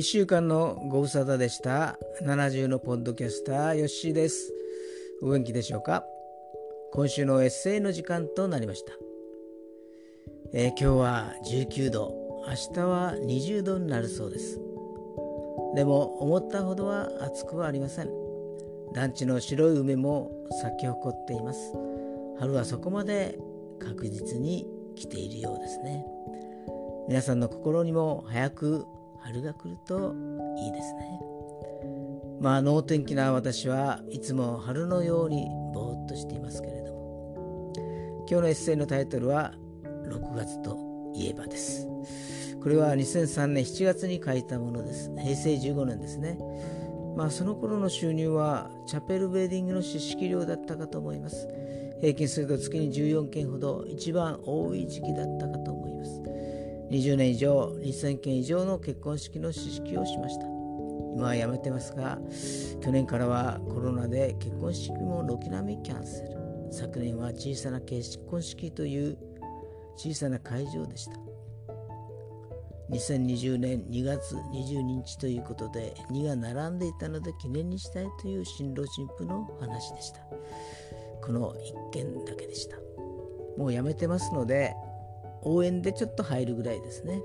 1週間のご無沙汰でした。70のポッドキャスターヨッシーです。お元気でしょうか？今週のエッセイの時間となりました、えー、今日は19度。明日は20度になるそうです。でも思ったほどは暑くはありません。団地の白い梅も咲き誇っています。春はそこまで確実に来ているようですね。皆さんの心にも早く春が来るといいですね。まあ能天気な私はいつも春のようにぼーっとしていますけれども。今日のエッセイのタイトルは6月といえばです。これは2003年7月に書いたものです。平成15年ですね。まあその頃の収入はチャペルウェディングの知識料だったかと思います。平均すると月に14件ほど一番多い時期だったかと思います。20年以上2000件以上の結婚式の知識をしました。今はやめてますが去年からはコロナで結婚式も軒並みキャンセル。昨年は小さな結婚式という小さな会場でした。2020年2月22日ということで2が並んでいたので記念にしたいという新郎新婦の話でした。この1件だけでした。もうやめてますので応援でちょっと入るぐらいですね、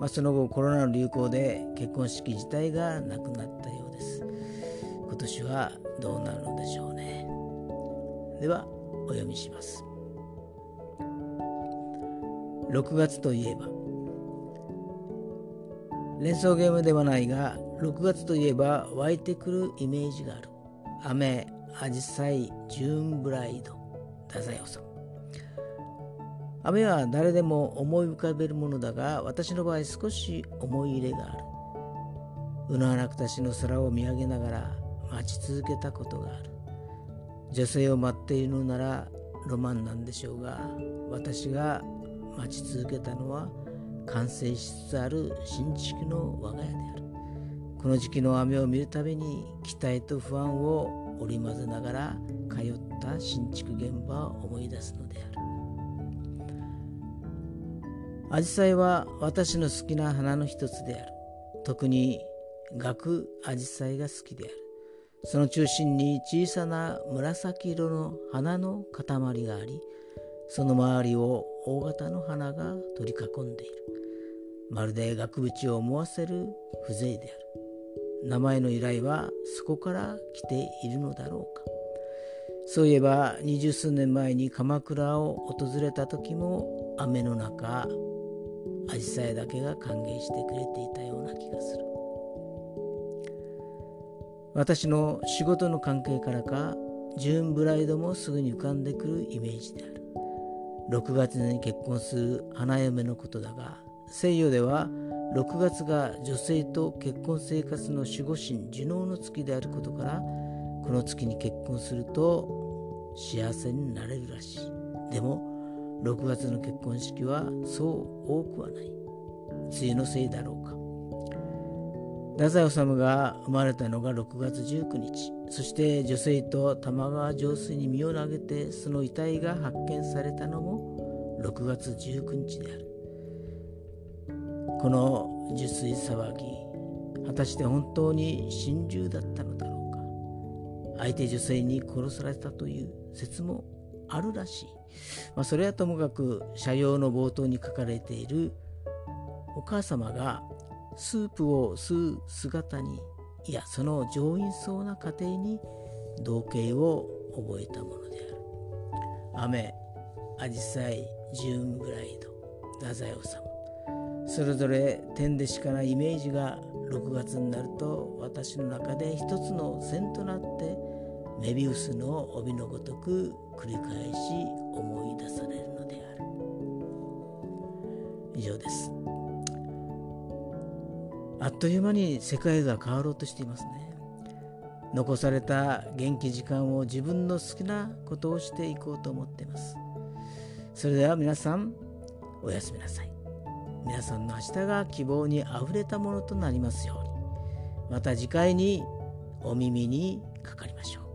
まあ、その後コロナの流行で結婚式自体がなくなったようです。今年はどうなるのでしょうね。ではお読みします。6月といえば。連想ゲームではないが6月といえば湧いてくるイメージがある。雨アジサイジューンブライド太宰治。雨は誰でも思い浮かべるものだが私の場合少し思い入れがある。うななくたしの空を見上げながら待ち続けたことがある。女性を待っているのならロマンなんでしょうが私が待ち続けたのは完成しつつある新築の我が家である。この時期の雨を見るたびに期待と不安を織り交ぜながら通った新築現場を思い出すのである。アジサイは私の好きな花の一つである。特に学アジサイが好きである。その中心に小さな紫色の花の塊があり、その周りを大型の花が取り囲んでいる。まるで額縁を思わせる風情である。名前の由来はそこから来ているのだろうか。そういえば二十数年前に鎌倉を訪れた時も雨の中アジサイだけが歓迎してくれていたような気がする。私の仕事の関係からかジューンブライドもすぐに浮かんでくるイメージである。6月に結婚する花嫁のことだが西洋では6月が女性と結婚生活の守護神寿能の月であることからこの月に結婚すると幸せになれるらしい。でも6月の結婚式はそう多くはない。梅雨のせいだろうか。太宰治が生まれたのが6月19日。そして女性と玉川上水に身を投げてその遺体が発見されたのも6月19日である。この受水騒ぎ果たして本当に心中だったのだろうか。相手女性に殺されたという説もあるらしい。まあ、それはともかく社用の冒頭に書かれているお母様がスープを吸う姿にいやその上品そうな家庭に同型を覚えたものである雨アジサイジューンブライド太宰治それぞれ点でしかないイメージが6月になると私の中で一つの線となってメビウスの帯のごとく繰り返し思い出されるのである。以上です。あっという間に世界が変わろうとしていますね。残された元気時間を自分の好きなことをしていこうと思っています。それでは皆さんおやすみなさい。皆さんの明日が希望にあふれたものとなりますように。また次回にお耳にかかりましょう。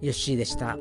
ヨッシーでした。